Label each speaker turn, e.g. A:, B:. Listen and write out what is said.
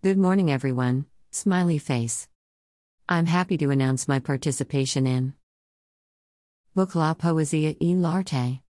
A: Good morning, everyone. Smiley face. I'm happy to announce my participation in Book La Poesia e l'Arte.